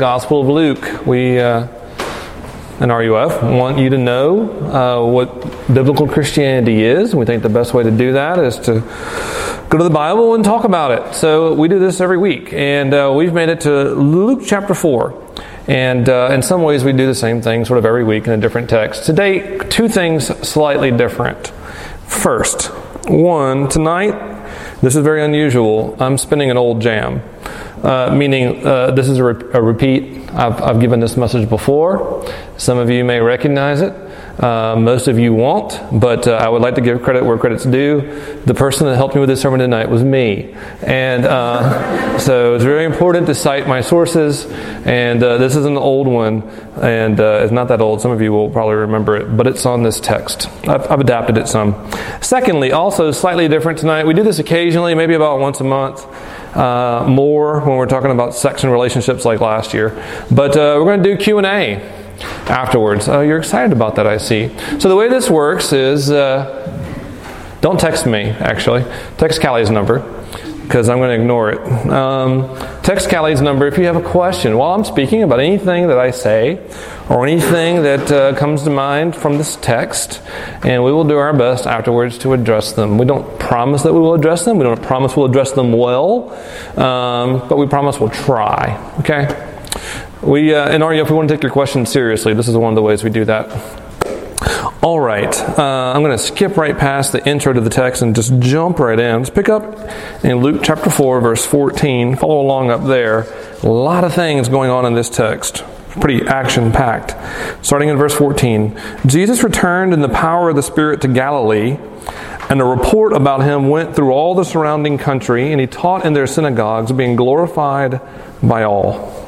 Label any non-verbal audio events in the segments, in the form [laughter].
Gospel of Luke. We, uh, in RUF, want you to know uh, what biblical Christianity is. We think the best way to do that is to go to the Bible and talk about it. So we do this every week, and uh, we've made it to Luke chapter 4. And uh, in some ways, we do the same thing sort of every week in a different text. Today, two things slightly different. First, one, tonight, this is very unusual. I'm spinning an old jam. Uh, meaning uh, this is a, re- a repeat. I've, I've, given this message before. Some of you may recognize it. Uh, most of you won't, but uh, I would like to give credit where credit's due. The person that helped me with this sermon tonight was me. And uh, [laughs] so it's very important to cite my sources. And this is an old one, and it's not that old. Some of you will probably remember it, but it's on this text. I've, I've adapted it some. Secondly, also slightly different tonight. We do this occasionally, maybe about once a month uh, more when we're talking about sex and relationships like last year. But uh, we're going to do Q and A afterwards. Oh, you're excited about that, I see. So the way this works is, uh, don't text me. Actually, text Callie's number because I'm going to ignore it. Um, text Callie's number if you have a question while I'm speaking about anything that I say or anything that uh, comes to mind from this text, and we will do our best afterwards to address them. We don't promise that we will address them, we don't promise we'll address them well, um, but we promise we'll try. Okay? We, uh, in RUF, we want to take your questions seriously. This is one of the ways we do that. All right, uh, I'm going to skip right past the intro to the text and just jump right in. Let's pick up in Luke chapter 4, verse 14. Follow along up there. A lot of things going on in this text. Pretty action packed. Starting in verse 14 Jesus returned in the power of the Spirit to Galilee, and a report about him went through all the surrounding country, and he taught in their synagogues, being glorified by all.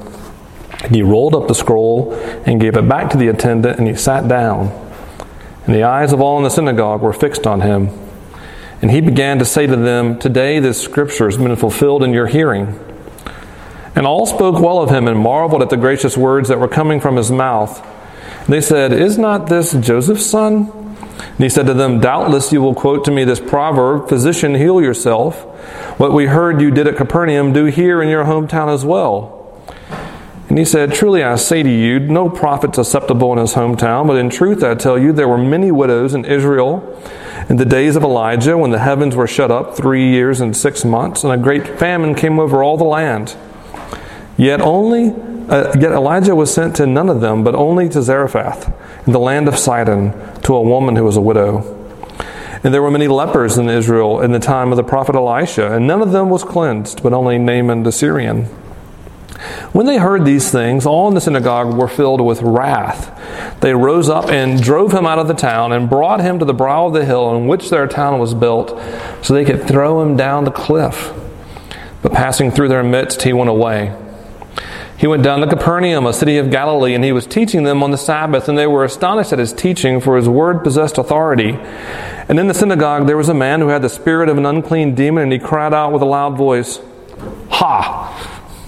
And he rolled up the scroll and gave it back to the attendant, and he sat down. And the eyes of all in the synagogue were fixed on him. And he began to say to them, Today this scripture has been fulfilled in your hearing. And all spoke well of him and marveled at the gracious words that were coming from his mouth. And they said, Is not this Joseph's son? And he said to them, Doubtless you will quote to me this proverb, Physician, heal yourself. What we heard you did at Capernaum, do here in your hometown as well. And he said, Truly I say to you, no prophet's acceptable in his hometown, but in truth I tell you, there were many widows in Israel in the days of Elijah when the heavens were shut up three years and six months, and a great famine came over all the land. Yet only, uh, yet Elijah was sent to none of them, but only to Zarephath in the land of Sidon, to a woman who was a widow. And there were many lepers in Israel in the time of the prophet Elisha, and none of them was cleansed, but only Naaman the Syrian. When they heard these things, all in the synagogue were filled with wrath. They rose up and drove him out of the town and brought him to the brow of the hill on which their town was built, so they could throw him down the cliff. But passing through their midst, he went away. He went down to Capernaum, a city of Galilee, and he was teaching them on the Sabbath, and they were astonished at his teaching, for his word possessed authority. And in the synagogue there was a man who had the spirit of an unclean demon, and he cried out with a loud voice, Ha!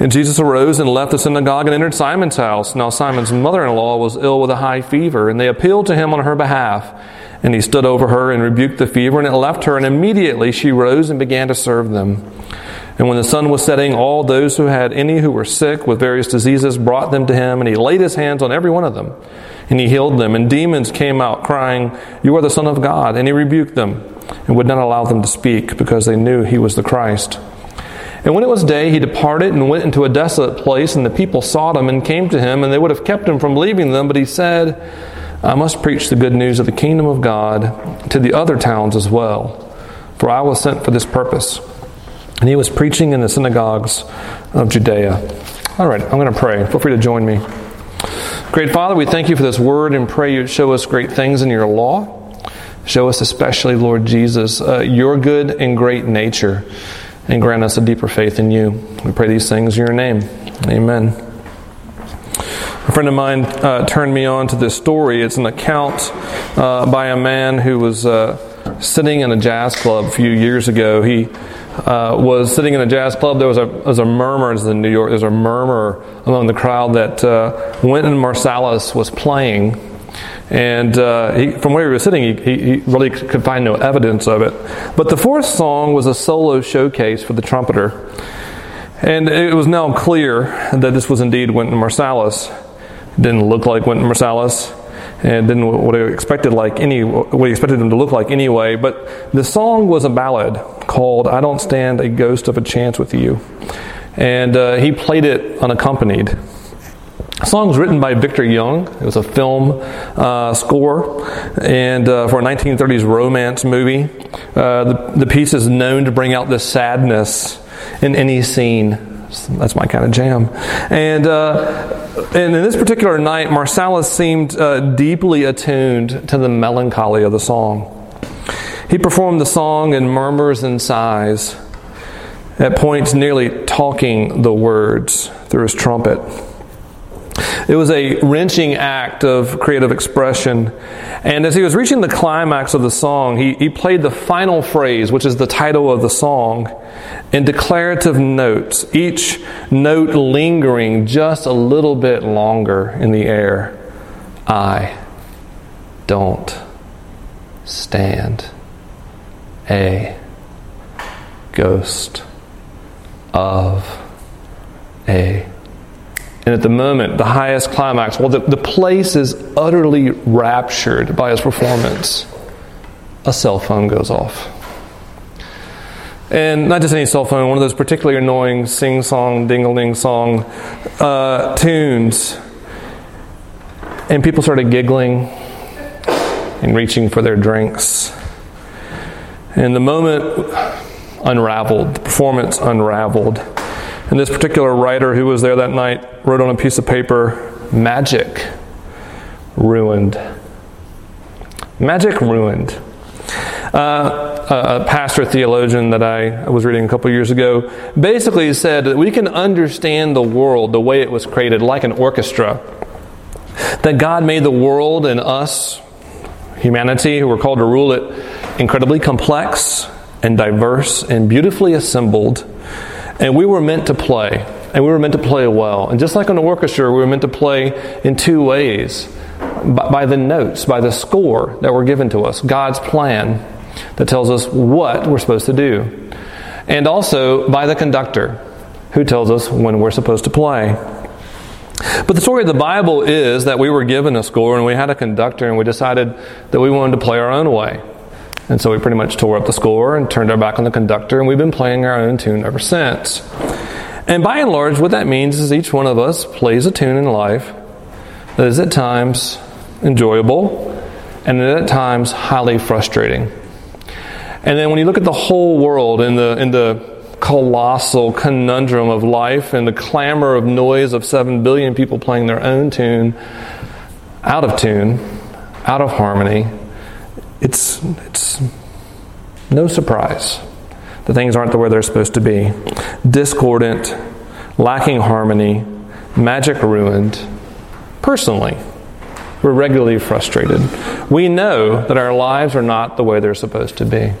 And Jesus arose and left the synagogue and entered Simon's house. Now Simon's mother in law was ill with a high fever, and they appealed to him on her behalf. And he stood over her and rebuked the fever, and it left her, and immediately she rose and began to serve them. And when the sun was setting, all those who had any who were sick with various diseases brought them to him, and he laid his hands on every one of them, and he healed them. And demons came out, crying, You are the Son of God. And he rebuked them, and would not allow them to speak, because they knew he was the Christ. And when it was day, he departed and went into a desolate place, and the people sought him and came to him, and they would have kept him from leaving them, but he said, I must preach the good news of the kingdom of God to the other towns as well, for I was sent for this purpose. And he was preaching in the synagogues of Judea. All right, I'm going to pray. Feel free to join me. Great Father, we thank you for this word and pray you show us great things in your law. Show us, especially, Lord Jesus, uh, your good and great nature and grant us a deeper faith in you. We pray these things in your name. Amen. A friend of mine uh, turned me on to this story. It's an account uh, by a man who was uh, sitting in a jazz club a few years ago. He uh, was sitting in a jazz club. There was a, there was a murmur in New York. There's a murmur among the crowd that uh, Wynton Marsalis was playing and uh, he, from where he was sitting, he, he, really could find no evidence of it. But the fourth song was a solo showcase for the trumpeter. And it was now clear that this was indeed Wynton Marsalis. It didn't look like Wynton Marsalis, and didn't what he expected like any what he expected him to look like anyway. But the song was a ballad called "I Don't Stand a Ghost of a Chance with You," and uh, he played it unaccompanied. The song was written by Victor Young. It was a film uh, score and uh, for a 1930s romance movie. Uh, the, the piece is known to bring out the sadness in any scene. That's my kind of jam. And, uh, and in this particular night, Marsalis seemed uh, deeply attuned to the melancholy of the song. He performed the song in murmurs and sighs, at points nearly talking the words through his trumpet. It was a wrenching act of creative expression. And as he was reaching the climax of the song, he, he played the final phrase, which is the title of the song, in declarative notes, each note lingering just a little bit longer in the air. I don't stand a ghost of a and at the moment, the highest climax, well, the, the place is utterly raptured by his performance. A cell phone goes off. And not just any cell phone, one of those particularly annoying sing song, dingle ding song uh, tunes. And people started giggling and reaching for their drinks. And the moment unraveled, the performance unraveled. And this particular writer who was there that night wrote on a piece of paper, Magic ruined. Magic ruined. Uh, a pastor theologian that I was reading a couple years ago basically said that we can understand the world the way it was created like an orchestra. That God made the world and us, humanity, who were called to rule it, incredibly complex and diverse and beautifully assembled and we were meant to play, and we were meant to play well. And just like an orchestra, we were meant to play in two ways by the notes, by the score that were given to us, God's plan that tells us what we're supposed to do, and also by the conductor who tells us when we're supposed to play. But the story of the Bible is that we were given a score and we had a conductor and we decided that we wanted to play our own way. And so we pretty much tore up the score and turned our back on the conductor, and we've been playing our own tune ever since. And by and large, what that means is each one of us plays a tune in life that is at times enjoyable and at times highly frustrating. And then when you look at the whole world in the, in the colossal conundrum of life and the clamor of noise of 7 billion people playing their own tune, out of tune, out of harmony, it's, it's no surprise that things aren't the way they're supposed to be. Discordant, lacking harmony, magic ruined. Personally, we're regularly frustrated. We know that our lives are not the way they're supposed to be.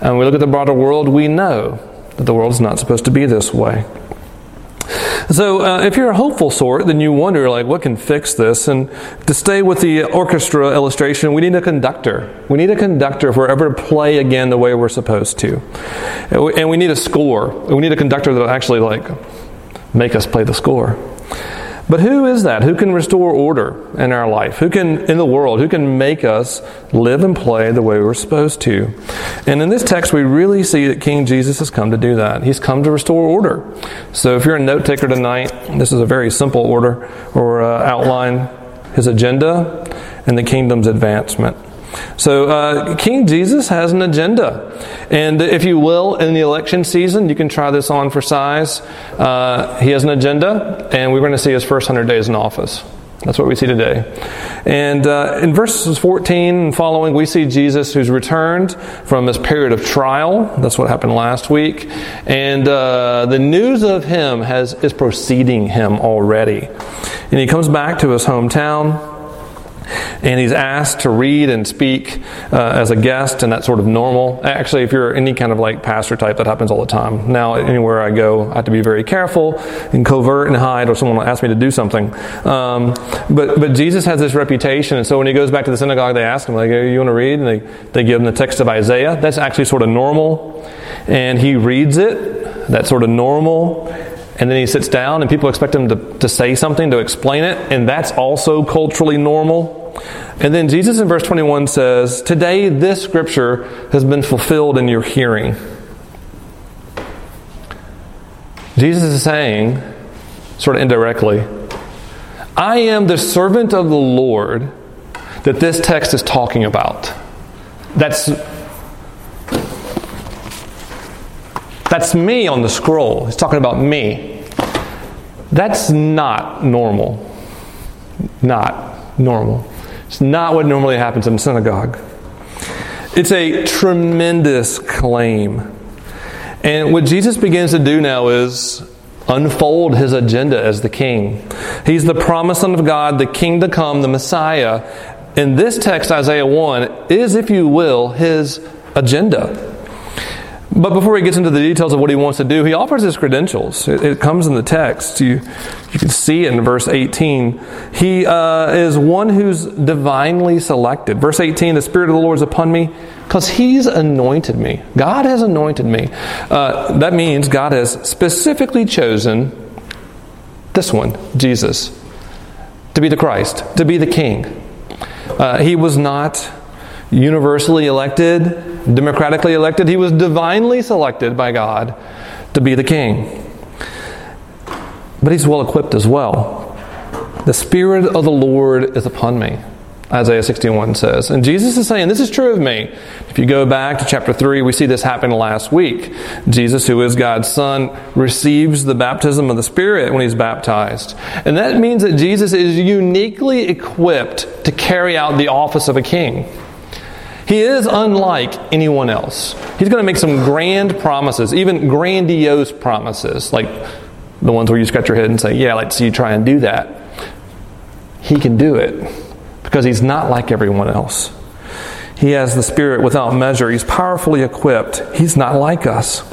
And we look at the broader world, we know that the world is not supposed to be this way. So, uh, if you're a hopeful sort, then you wonder, like, what can fix this? And to stay with the orchestra illustration, we need a conductor. We need a conductor if we're ever to play again the way we're supposed to. And we need a score. We need a conductor that will actually, like, make us play the score. But who is that? Who can restore order in our life? Who can, in the world, who can make us live and play the way we're supposed to? And in this text, we really see that King Jesus has come to do that. He's come to restore order. So if you're a note taker tonight, this is a very simple order or uh, outline his agenda and the kingdom's advancement. So, uh, King Jesus has an agenda. And if you will, in the election season, you can try this on for size. Uh, he has an agenda, and we're going to see his first 100 days in office. That's what we see today. And uh, in verses 14 and following, we see Jesus who's returned from this period of trial. That's what happened last week. And uh, the news of him has, is proceeding him already. And he comes back to his hometown and he's asked to read and speak uh, as a guest, and that's sort of normal. Actually, if you're any kind of like pastor type, that happens all the time. Now, anywhere I go, I have to be very careful and covert and hide, or someone will ask me to do something. Um, but but Jesus has this reputation, and so when he goes back to the synagogue, they ask him like, hey, "You want to read?" And they they give him the text of Isaiah. That's actually sort of normal, and he reads it. That's sort of normal and then he sits down and people expect him to, to say something to explain it, and that's also culturally normal. And then Jesus in verse 21 says, Today this scripture has been fulfilled in your hearing. Jesus is saying, sort of indirectly, I am the servant of the Lord that this text is talking about. That's That's me on the scroll. He's talking about me. That's not normal. Not normal. It's not what normally happens in a synagogue. It's a tremendous claim. And what Jesus begins to do now is unfold his agenda as the king. He's the promised Son of God, the king to come, the Messiah. And this text, Isaiah 1, is, if you will, his agenda. But before he gets into the details of what he wants to do, he offers his credentials. It, it comes in the text. You, you can see it in verse 18. He uh, is one who's divinely selected. Verse 18 The Spirit of the Lord is upon me because he's anointed me. God has anointed me. Uh, that means God has specifically chosen this one, Jesus, to be the Christ, to be the King. Uh, he was not universally elected democratically elected. He was divinely selected by God to be the king. But he's well equipped as well. The Spirit of the Lord is upon me, Isaiah 61 says. And Jesus is saying, This is true of me. If you go back to chapter 3, we see this happen last week. Jesus, who is God's Son, receives the baptism of the Spirit when he's baptized. And that means that Jesus is uniquely equipped to carry out the office of a king. He is unlike anyone else. He's going to make some grand promises, even grandiose promises, like the ones where you scratch your head and say, Yeah, I'd like see you try and do that. He can do it because he's not like everyone else. He has the Spirit without measure. He's powerfully equipped. He's not like us.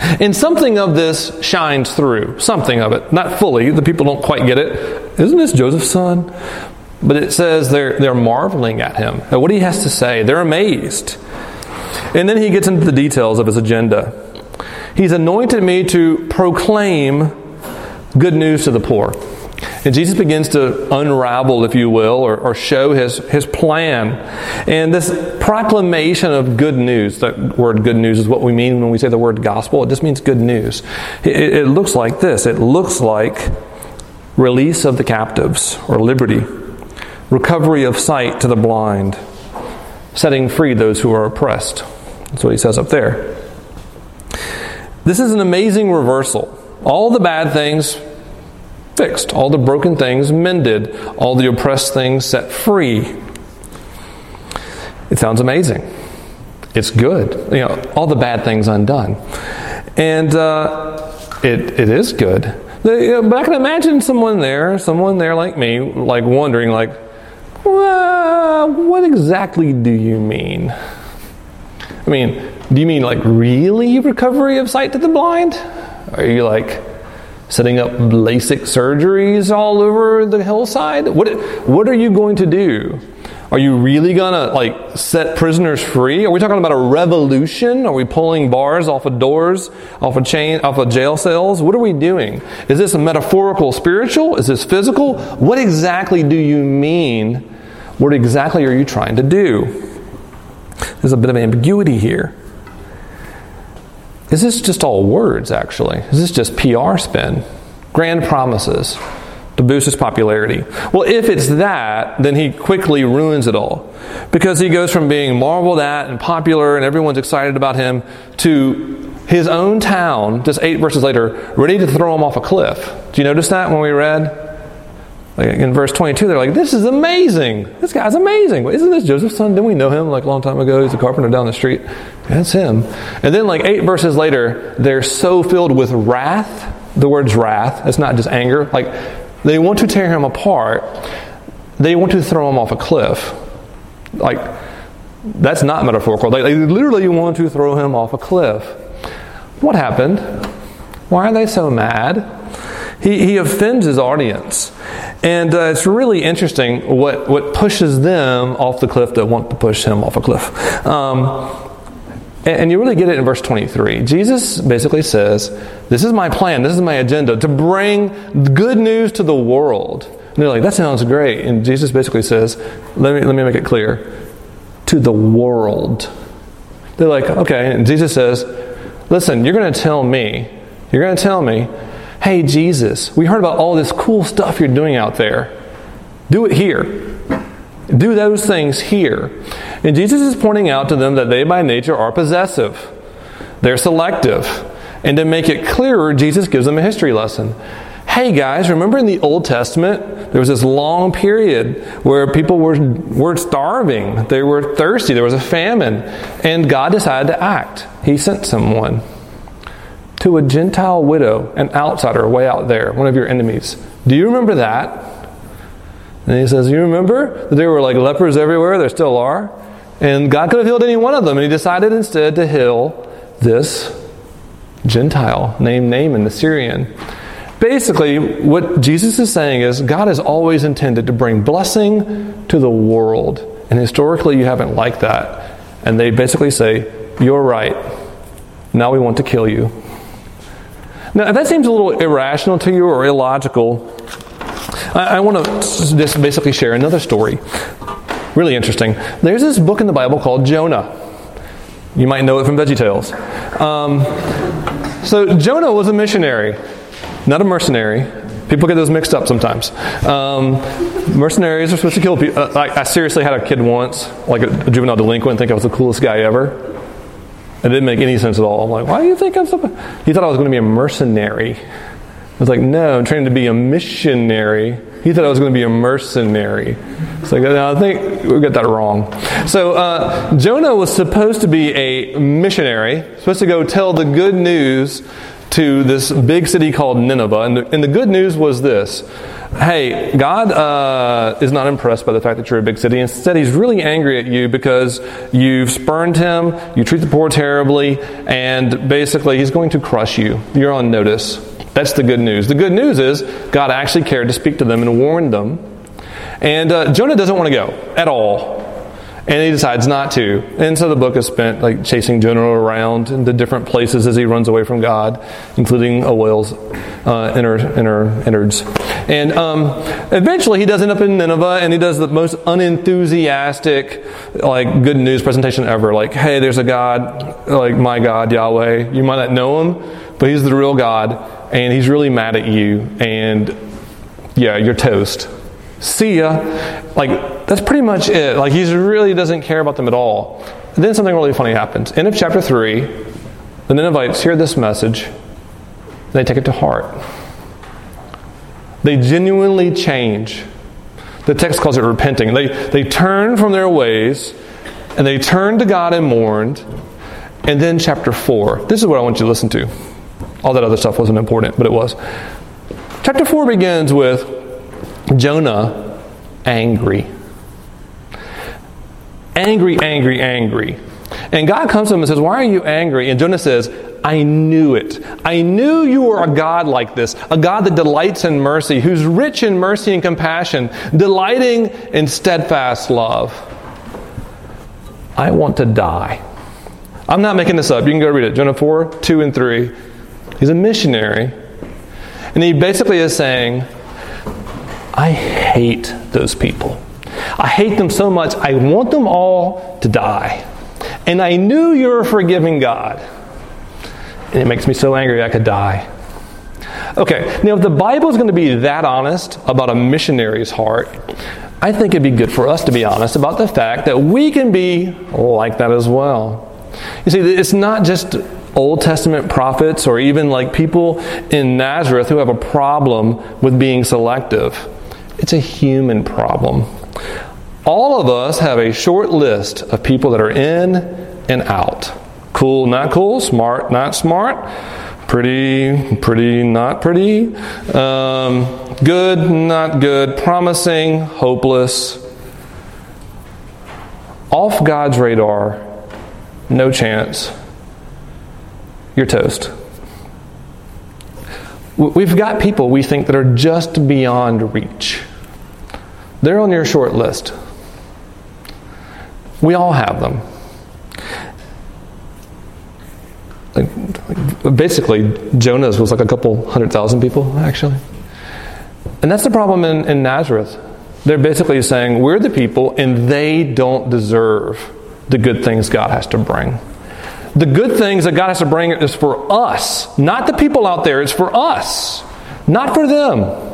And something of this shines through. Something of it. Not fully. The people don't quite get it. Isn't this Joseph's son? But it says they're, they're marveling at him, at what he has to say. They're amazed. And then he gets into the details of his agenda. He's anointed me to proclaim good news to the poor. And Jesus begins to unravel, if you will, or, or, show his, his plan. And this proclamation of good news, that word good news is what we mean when we say the word gospel. It just means good news. It, it looks like this it looks like release of the captives or liberty recovery of sight to the blind, setting free those who are oppressed. That's what he says up there. This is an amazing reversal. All the bad things fixed, all the broken things mended, all the oppressed things set free. It sounds amazing. It's good. You know, all the bad things undone. And uh, it, it is good. but I can imagine someone there, someone there like me, like wondering, like, well, what exactly do you mean? I mean, do you mean like really recovery of sight to the blind? Are you like setting up LASIK surgeries all over the hillside? What, what are you going to do? Are you really to like set prisoners free? Are we talking about a revolution? Are we pulling bars off of doors, off of chain, off of jail cells? What are we doing? Is this a metaphorical spiritual? Is this physical? What exactly do you mean? What exactly are you trying to do? There's a bit of ambiguity here. Is this just all words, actually? Is this just PR spin? Grand promises to boost his popularity. Well, if it's that, then he quickly ruins it all. Because he goes from being marveled at and popular and everyone's excited about him to his own town, just eight verses later, ready to throw him off a cliff. Do you notice that when we read? Like in verse 22, they're like, This is amazing. This guy's amazing. Isn't this Joseph's son? Didn't we know him like a long time ago? He's a carpenter down the street. That's him. And then, like eight verses later, they're so filled with wrath. The word's wrath. It's not just anger. Like they want to tear him apart. They want to throw him off a cliff. Like, that's not metaphorical. They, they literally want to throw him off a cliff. What happened? Why are they so mad? He, he offends his audience. And uh, it's really interesting what, what pushes them off the cliff that want to push him off a cliff. Um, and you really get it in verse 23. Jesus basically says, This is my plan, this is my agenda, to bring good news to the world. And they're like, That sounds great. And Jesus basically says, Let me, let me make it clear to the world. They're like, Okay. And Jesus says, Listen, you're going to tell me, you're going to tell me, Hey, Jesus, we heard about all this cool stuff you're doing out there. Do it here. Do those things here. And Jesus is pointing out to them that they by nature are possessive, they're selective. And to make it clearer, Jesus gives them a history lesson. Hey guys, remember in the Old Testament, there was this long period where people were, were starving, they were thirsty, there was a famine, and God decided to act. He sent someone to a Gentile widow, an outsider way out there, one of your enemies. Do you remember that? And he says, You remember that there were like lepers everywhere? There still are. And God could have healed any one of them. And he decided instead to heal this Gentile named Naaman, the Syrian. Basically, what Jesus is saying is God has always intended to bring blessing to the world. And historically, you haven't liked that. And they basically say, You're right. Now we want to kill you. Now, if that seems a little irrational to you or illogical, I, I want to just basically share another story. Really interesting. There's this book in the Bible called Jonah. You might know it from VeggieTales. Um, so Jonah was a missionary, not a mercenary. People get those mixed up sometimes. Um, mercenaries are supposed to kill people. Uh, I, I, seriously had a kid once, like a, a, juvenile delinquent, think I was the coolest guy ever. It didn't make any sense at all. I'm like, why do you think I'm so? He thought I was going to be a mercenary I was like, no, I'm training to be a missionary. He thought I was going to be a mercenary. It's like, no, I think we got that wrong. So uh, Jonah was supposed to be a missionary, supposed to go tell the good news to this big city called Nineveh. And the, and the good news was this hey, God uh, is not impressed by the fact that you're a big city. Instead, He's really angry at you because you've spurned Him, you treat the poor terribly, and basically, He's going to crush you. You're on notice. That's the good news. The good news is God actually cared to speak to them and warn them. And uh, Jonah doesn't want to go at all. And he decides not to. And so the book is spent like chasing Jonah around into different places as he runs away from God, including a whale's uh, inner, inner innards. And um, eventually he does end up in Nineveh and he does the most unenthusiastic, like, good news presentation ever. Like, hey, there's a God, like my God, Yahweh. You might not know him, but he's the real God and he's really mad at you, and yeah, you're toast. See ya. Like, that's pretty much it. Like, he really doesn't care about them at all. And then something really funny happens. End of chapter 3, the Ninevites hear this message, and they take it to heart. They genuinely change. The text calls it repenting. They, they turn from their ways, and they turn to God and mourned. And then, chapter 4. This is what I want you to listen to. All that other stuff wasn't important, but it was. Chapter 4 begins with Jonah angry. Angry, angry, angry. And God comes to him and says, Why are you angry? And Jonah says, I knew it. I knew you were a God like this, a God that delights in mercy, who's rich in mercy and compassion, delighting in steadfast love. I want to die. I'm not making this up. You can go read it. Jonah 4, 2, and 3. He's a missionary. And he basically is saying, I hate those people. I hate them so much, I want them all to die. And I knew you were a forgiving God. And it makes me so angry I could die. Okay, now if the Bible is going to be that honest about a missionary's heart, I think it'd be good for us to be honest about the fact that we can be like that as well. You see, it's not just Old Testament prophets or even like people in Nazareth who have a problem with being selective. It's a human problem. All of us have a short list of people that are in and out. Cool, not cool, smart, not smart, pretty, pretty, not pretty, um, good, not good, promising, hopeless. Off God's radar, no chance. You're toast. We've got people we think that are just beyond reach. They're on your short list. We all have them. Basically, Jonah's was like a couple hundred thousand people, actually. And that's the problem in, in Nazareth. They're basically saying, we're the people, and they don't deserve the good things God has to bring. The good things that God has to bring is for us, not the people out there, it's for us, not for them.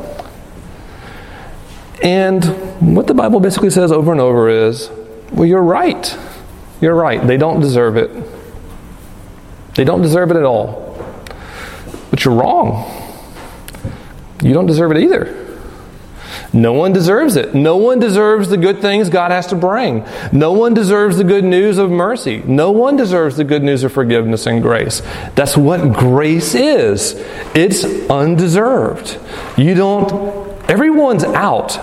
And what the Bible basically says over and over is well, you're right. You're right. They don't deserve it. They don't deserve it at all. But you're wrong. You don't deserve it either. No one deserves it. No one deserves the good things God has to bring. No one deserves the good news of mercy. No one deserves the good news of forgiveness and grace. That's what grace is. It's undeserved. You don't, everyone's out.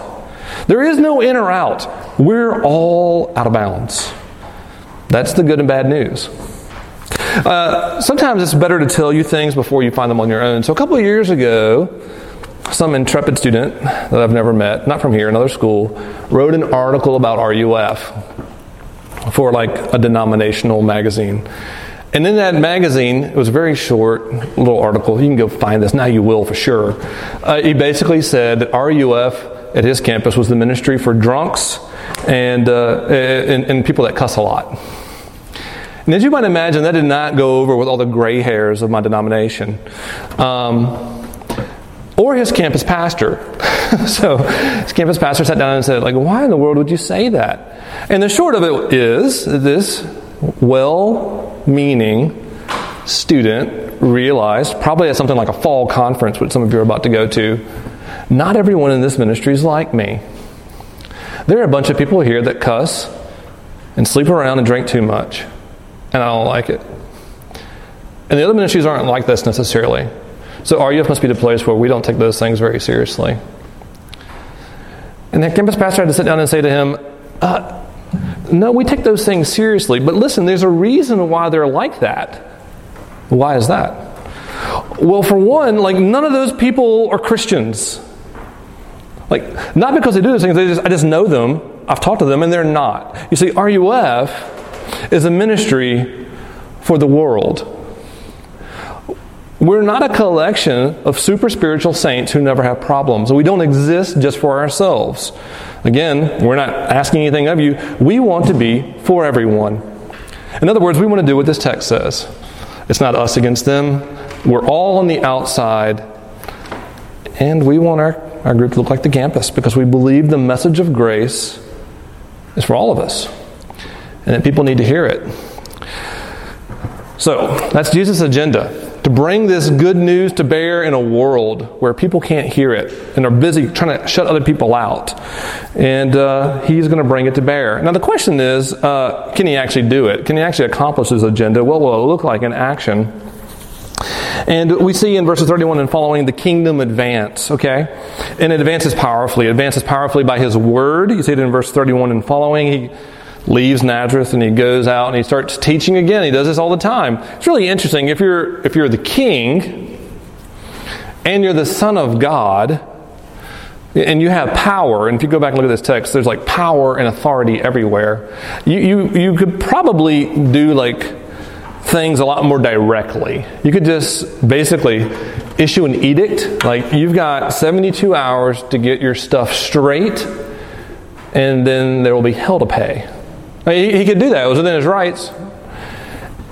There is no in or out. We're all out of bounds. That's the good and bad news. Uh, sometimes it's better to tell you things before you find them on your own. So a couple of years ago, some intrepid student that I've never met, not from here, another school, wrote an article about RUF for like a denominational magazine. And in that magazine, it was a very short little article. You can go find this. Now you will for sure. Uh, he basically said that RUF at his campus was the ministry for drunks and, uh, and, and people that cuss a lot. And as you might imagine, that did not go over with all the gray hairs of my denomination. Um, or his campus pastor. [laughs] so his campus pastor sat down and said, like, why in the world would you say that? And the short of it is this well-meaning student realized, probably at something like a fall conference, which some of you are about to go to, not everyone in this ministry is like me. There are a bunch of people here that cuss and sleep around and drink too much, and I don't like it. And the other ministries aren't like this necessarily. So RUF must be the place where we don't take those things very seriously. And the campus pastor had to sit down and say to him, uh, No, we take those things seriously, but listen, there's a reason why they're like that. Why is that? Well, for one, like none of those people are Christians. Like, not because they do those things, they just, I just know them, I've talked to them, and they're not. You see, RUF is a ministry for the world. We're not a collection of super spiritual saints who never have problems. We don't exist just for ourselves. Again, we're not asking anything of you. We want to be for everyone. In other words, we want to do what this text says. It's not us against them. We're all on the outside, and we want our our group to look like the campus because we believe the message of grace is for all of us and that people need to hear it. So, that's Jesus' agenda to bring this good news to bear in a world where people can't hear it and are busy trying to shut other people out. And uh, he's going to bring it to bear. Now, the question is uh, can he actually do it? Can he actually accomplish his agenda? What will it look like in action? And we see in verses 31 and following the kingdom advance, okay? And it advances powerfully. It advances powerfully by his word. You see it in verse 31 and following. He leaves Nazareth and he goes out and he starts teaching again. He does this all the time. It's really interesting if you're if you're the king and you're the son of God and you have power, and if you go back and look at this text, there's like power and authority everywhere. You you you could probably do like things a lot more directly. You could just basically issue an edict, like you've got 72 hours to get your stuff straight, and then there will be hell to pay. He, he could do that, it was within his rights.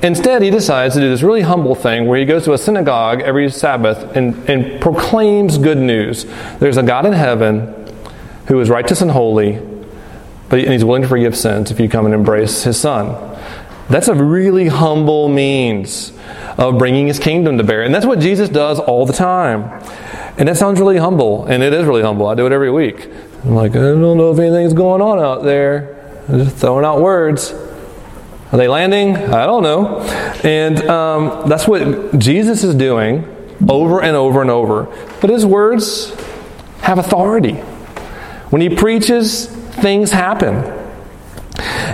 Instead, he decides to do this really humble thing where he goes to a synagogue every Sabbath and, and proclaims good news. There's a God in heaven who is righteous and holy, but he, and he's willing to forgive sins if you come and embrace his son. That's a really humble means of bringing his kingdom to bear. And that's what Jesus does all the time. And that sounds really humble, and it is really humble. I do it every week. I'm like, I don't know if anything's going on out there. Just throwing out words. Are they landing? I don't know. And um, that's what Jesus is doing over and over and over. But his words have authority. When he preaches, things happen.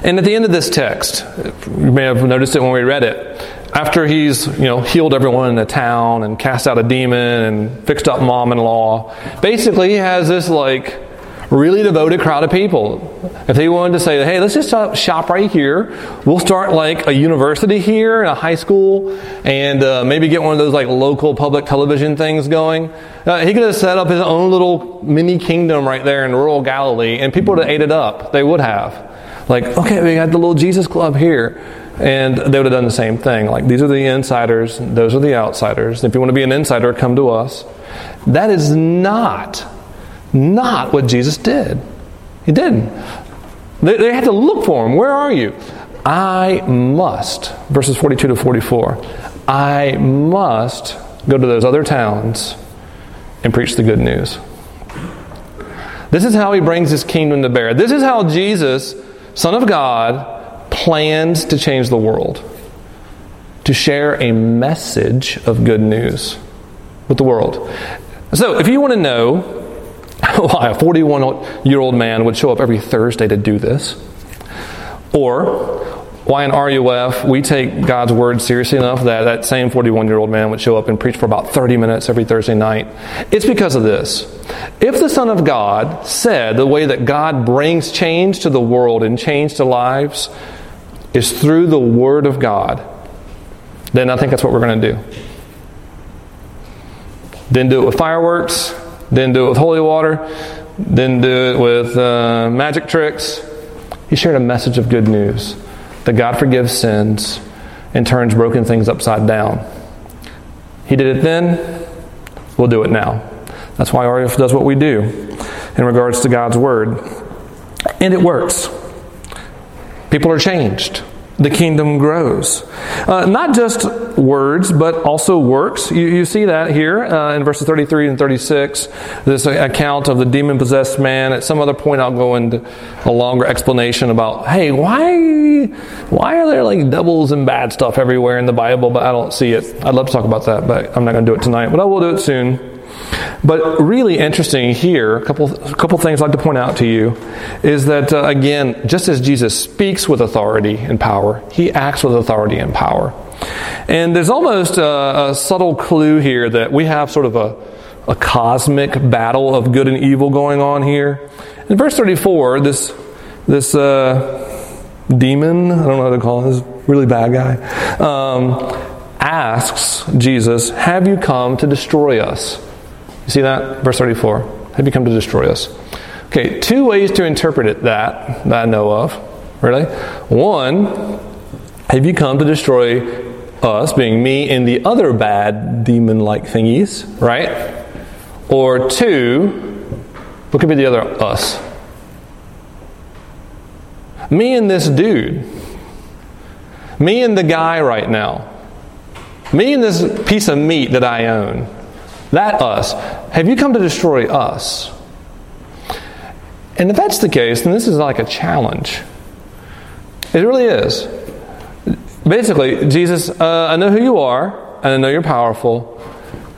And at the end of this text, you may have noticed it when we read it. After he's, you know, healed everyone in the town and cast out a demon and fixed up mom-in-law, basically he has this like really devoted crowd of people. If they wanted to say, hey, let's just shop right here, we'll start like a university here and a high school and uh, maybe get one of those like local public television things going. Uh, he could have set up his own little mini kingdom right there in rural Galilee and people would have ate it up. They would have. Like, okay, we got the little Jesus club here. And they would have done the same thing. Like, these are the insiders, those are the outsiders. If you want to be an insider, come to us. That is not not what Jesus did. He didn't. They, they had to look for him. Where are you? I must, verses 42 to 44, I must go to those other towns and preach the good news. This is how he brings his kingdom to bear. This is how Jesus, Son of God, plans to change the world. To share a message of good news with the world. So, if you want to know why [laughs] a 41 year old man would show up every Thursday to do this. Or why in RUF we take God's word seriously enough that that same 41 year old man would show up and preach for about 30 minutes every Thursday night. It's because of this. If the Son of God said the way that God brings change to the world and change to lives is through the Word of God, then I think that's what we're going to do. Then do it with fireworks, didn't do it with holy water. Didn't do it with uh, magic tricks. He shared a message of good news that God forgives sins and turns broken things upside down. He did it then, we'll do it now. That's why RUF does what we do in regards to God's Word. And it works. People are changed the kingdom grows. Uh, not just words, but also works. You, you see that here uh, in verses 33 and 36, this account of the demon possessed man. At some other point, I'll go into a longer explanation about, hey, why, why are there like devils and bad stuff everywhere in the Bible, but I don't see it? I'd love to talk about that, but I'm not going to do it tonight, but I will do it soon. But really interesting here, a couple, a couple things I'd like to point out to you is that, uh, again, just as Jesus speaks with authority and power, he acts with authority and power. And there's almost a, a subtle clue here that we have sort of a, a cosmic battle of good and evil going on here. In verse 34, this, this uh, demon, I don't know how to call him, this really bad guy, um, asks Jesus, Have you come to destroy us? You see that? Verse 34. Have you come to destroy us? Okay, two ways to interpret it that, that I know of. Really? One, have you come to destroy us, being me and the other bad demon like thingies, right? Or two, what could be the other us? Me and this dude. Me and the guy right now. Me and this piece of meat that I own. That us. Have you come to destroy us? And if that's the case, then this is like a challenge. It really is. Basically, Jesus, uh, I know who you are, and I know you're powerful.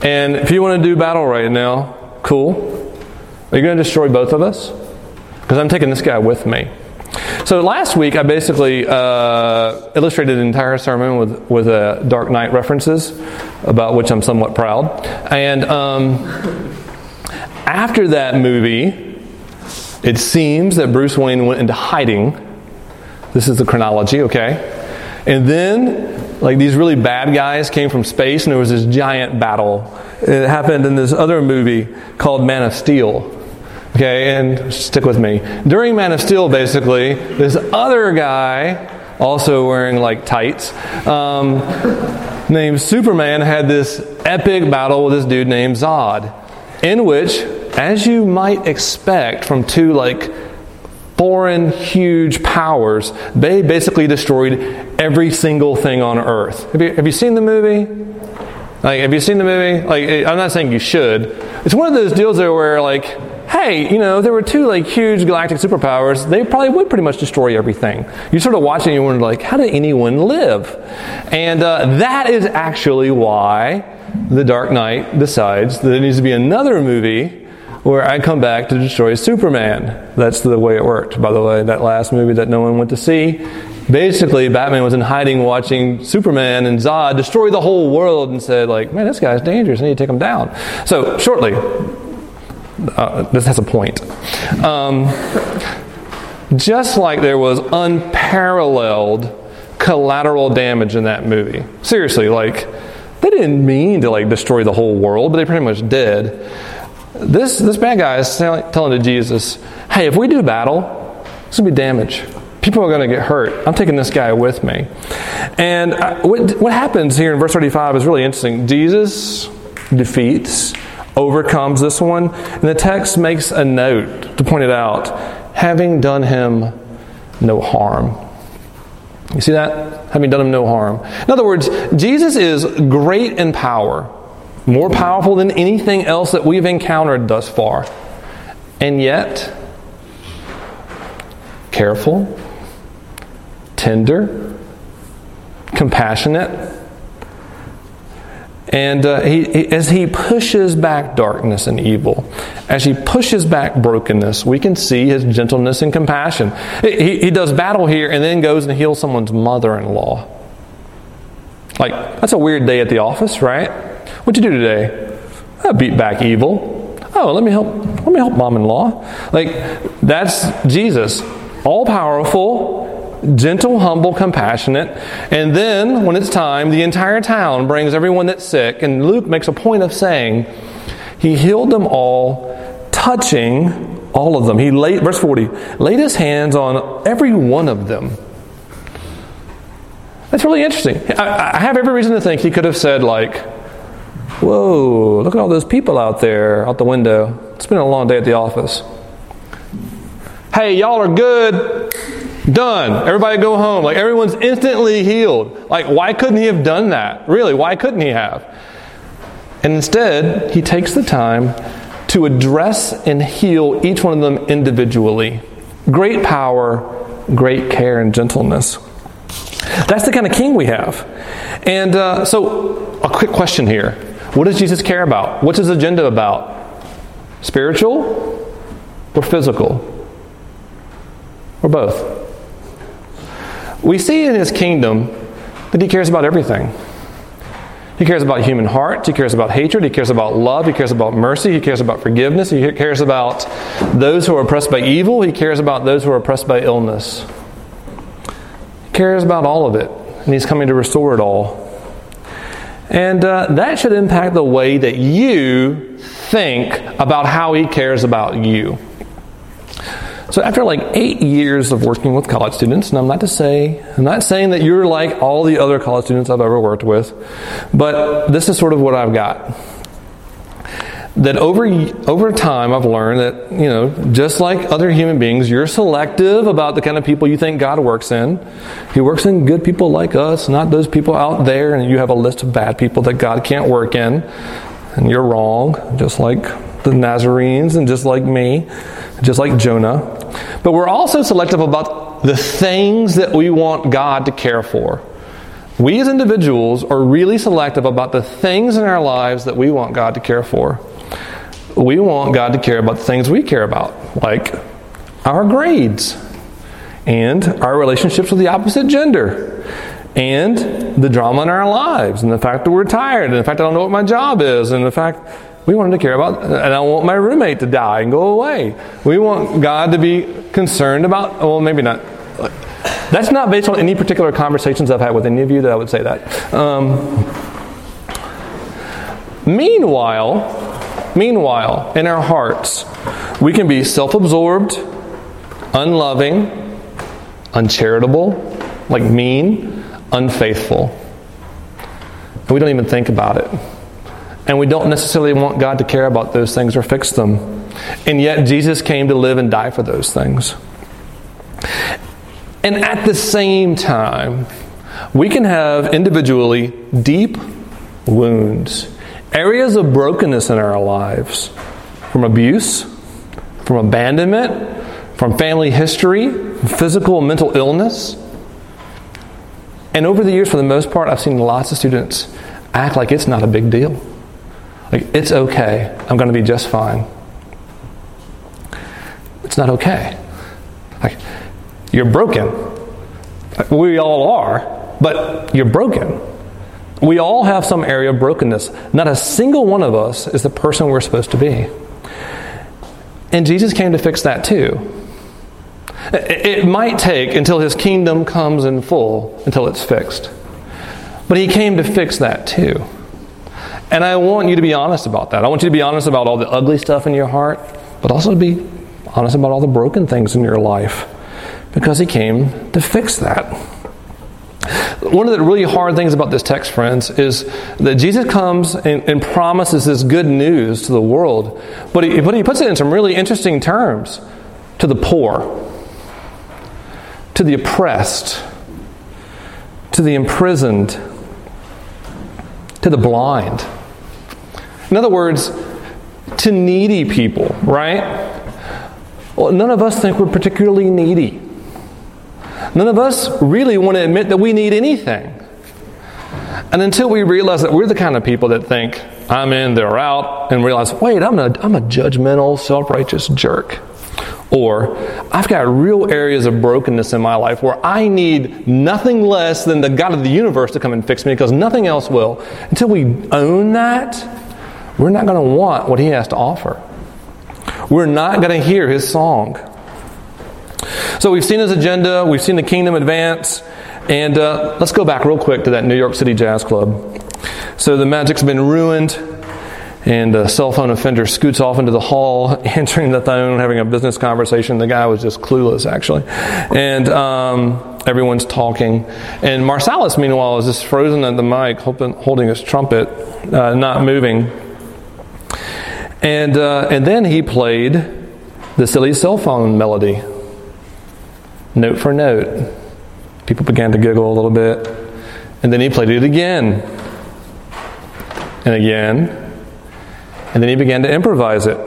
And if you want to do battle right now, cool. Are you going to destroy both of us? Because I'm taking this guy with me. So last week I basically uh, illustrated an entire sermon with with uh, Dark Knight references, about which I'm somewhat proud. And um, after that movie, it seems that Bruce Wayne went into hiding. This is the chronology, okay? And then, like these really bad guys came from space, and there was this giant battle. It happened in this other movie called Man of Steel. Okay, and stick with me. During Man of Steel, basically, this other guy, also wearing like tights, um, named Superman, had this epic battle with this dude named Zod, in which, as you might expect from two like foreign huge powers, they basically destroyed every single thing on Earth. Have you, have you seen the movie? Like, have you seen the movie? Like, I'm not saying you should. It's one of those deals there where, like, hey, you know, there were two like huge galactic superpowers, they probably would pretty much destroy everything. You sort of watch it and you wonder, like, how did anyone live? And uh, that is actually why the Dark Knight decides that there needs to be another movie where I come back to destroy Superman. That's the way it worked, by the way. That last movie that no one went to see. Basically, Batman was in hiding watching Superman and Zod destroy the whole world and said, like, man, this guy's dangerous. I need to take him down. So, shortly, uh, this has a point. Um, just like there was unparalleled collateral damage in that movie. Seriously, like they didn't mean to like destroy the whole world, but they pretty much did. This this bad guy is telling to Jesus, "Hey, if we do battle, there's gonna be damage. People are going to get hurt. I'm taking this guy with me." And uh, what what happens here in verse 35 is really interesting. Jesus defeats overcomes this one. And the text makes a note to point it out having done him no harm. You see that? Having done him no harm. In other words, Jesus is great in power, more powerful than anything else that we've encountered thus far. And yet, careful, tender, compassionate, and uh, he, he, as he pushes back darkness and evil, as he pushes back brokenness, we can see his gentleness and compassion. He, he does battle here and then goes and heals someone's mother in law. Like, that's a weird day at the office, right? What'd you do today? I beat back evil. Oh, let me help. Let me help mom-in-law. Like that's Jesus, all powerful, gentle, humble, compassionate. And then, when it's time, the entire town brings everyone that's sick. And Luke makes a point of saying, He healed them all, touching all of them. He laid, verse 40, laid his hands on every one of them. That's really interesting. I, I have every reason to think he could have said, like, Whoa, look at all those people out there out the window. It's been a long day at the office. Hey, y'all are good. Done. Everybody go home. Like everyone's instantly healed. Like, why couldn't he have done that? Really, why couldn't he have? And instead, he takes the time to address and heal each one of them individually. Great power, great care, and gentleness. That's the kind of king we have. And uh, so, a quick question here What does Jesus care about? What's his agenda about? Spiritual or physical? Or both? We see in his kingdom that he cares about everything. He cares about human hearts. He cares about hatred. He cares about love. He cares about mercy. He cares about forgiveness. He cares about those who are oppressed by evil. He cares about those who are oppressed by illness. He cares about all of it, and He's coming to restore it all. And uh, that should impact the way that you think about how He cares about you. So after like eight years of working with college students, and I'm not to say, I'm not saying that you're like all the other college students I've ever worked with, but this is sort of what I've got. That over over time, I've learned that you know, just like other human beings, you're selective about the kind of people you think God works in. He works in good people like us, not those people out there, and you have a list of bad people that God can't work in, and you're wrong, just like the Nazarenes and just like me, just like Jonah. But we're also selective about the things that we want God to care for. We as individuals are really selective about the things in our lives that we want God to care for. We want God to care about the things we care about, like our grades. and our relationships with the opposite gender, and the drama in our lives, and the fact that we're tired, and the fact I don't know what my job is, and the fact we want him to care about, and I want my roommate to die and go away. We want God to be concerned about, well, maybe not. That's not based on any particular conversations I've had with any of you that I would say that. Um, meanwhile, meanwhile, in our hearts, we can be self absorbed, unloving, uncharitable, like mean, unfaithful. And we don't even think about it. And we don't necessarily want God to care about those things or fix them. And yet, Jesus came to live and die for those things. And at the same time, we can have individually deep wounds, areas of brokenness in our lives from abuse, from abandonment, from family history, physical and mental illness. And over the years, for the most part, I've seen lots of students act like it's not a big deal. Like, it's okay. I'm going to be just fine. It's not okay. Like, you're broken. We all are, but you're broken. We all have some area of brokenness. Not a single one of us is the person we're supposed to be. And Jesus came to fix that too. It might take until his kingdom comes in full until it's fixed. But he came to fix that too. And I want you to be honest about that. I want you to be honest about all the ugly stuff in your heart, but also to be honest about all the broken things in your life because he came to fix that. One of the really hard things about this text, friends, is that Jesus comes and, and promises this good news to the world, but he, but he puts it in some really interesting terms to the poor, to the oppressed, to the imprisoned, to the blind. In other words, to needy people, right? Well, none of us think we're particularly needy. None of us really want to admit that we need anything. And until we realize that we're the kind of people that think, I'm in, they're out, and realize, wait, I'm a, I'm a judgmental, self righteous jerk. Or, I've got real areas of brokenness in my life where I need nothing less than the God of the universe to come and fix me because nothing else will. Until we own that, we're not going to want what he has to offer. We're not going to hear his song. So we've seen his agenda, we've seen the kingdom advance, and uh, let's go back real quick to that New York City Jazz Club. So the magic's been ruined, and a cell phone offender scoots off into the hall, [laughs] answering the phone, having a business conversation. The guy was just clueless, actually. And um, everyone's talking. And Marsalis, meanwhile, is just frozen at the mic, holding his trumpet, uh, not moving. And, uh, and then he played the silly cell phone melody, note for note. People began to giggle a little bit. And then he played it again and again. And then he began to improvise it.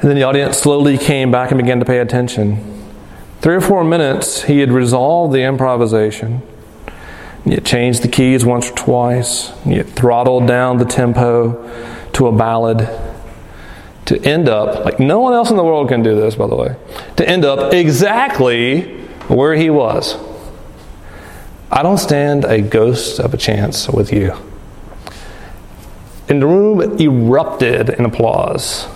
And then the audience slowly came back and began to pay attention. Three or four minutes, he had resolved the improvisation. You changed the keys once or twice. You throttled down the tempo to a ballad to end up, like no one else in the world can do this, by the way, to end up exactly where he was. I don't stand a ghost of a chance with you. And the room erupted in applause.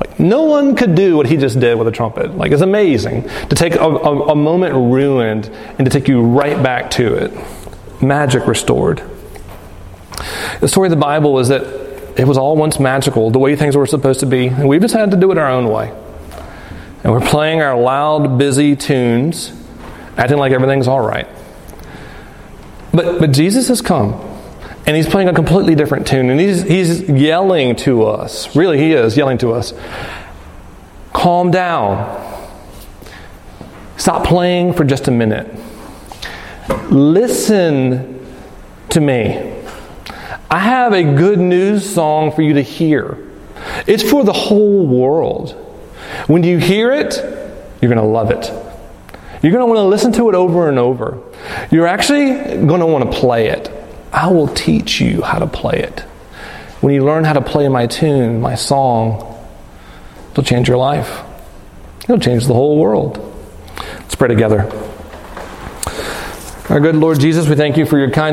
Like no one could do what he just did with a trumpet. Like it's amazing to take a, a, a moment ruined and to take you right back to it. Magic restored. The story of the Bible is that it was all once magical, the way things were supposed to be, and we've just had to do it our own way. And we're playing our loud, busy tunes, acting like everything's all right. But, but Jesus has come, and he's playing a completely different tune, and he's, he's yelling to us. Really, he is yelling to us. Calm down. Stop playing for just a minute. Listen to me. I have a good news song for you to hear. It's for the whole world. When you hear it, you're going to love it. You're going to want to listen to it over and over. You're actually going to want to play it. I will teach you how to play it. When you learn how to play my tune, my song, it'll change your life. It'll change the whole world. Let's pray together. Our good Lord Jesus, we thank you for your kindness.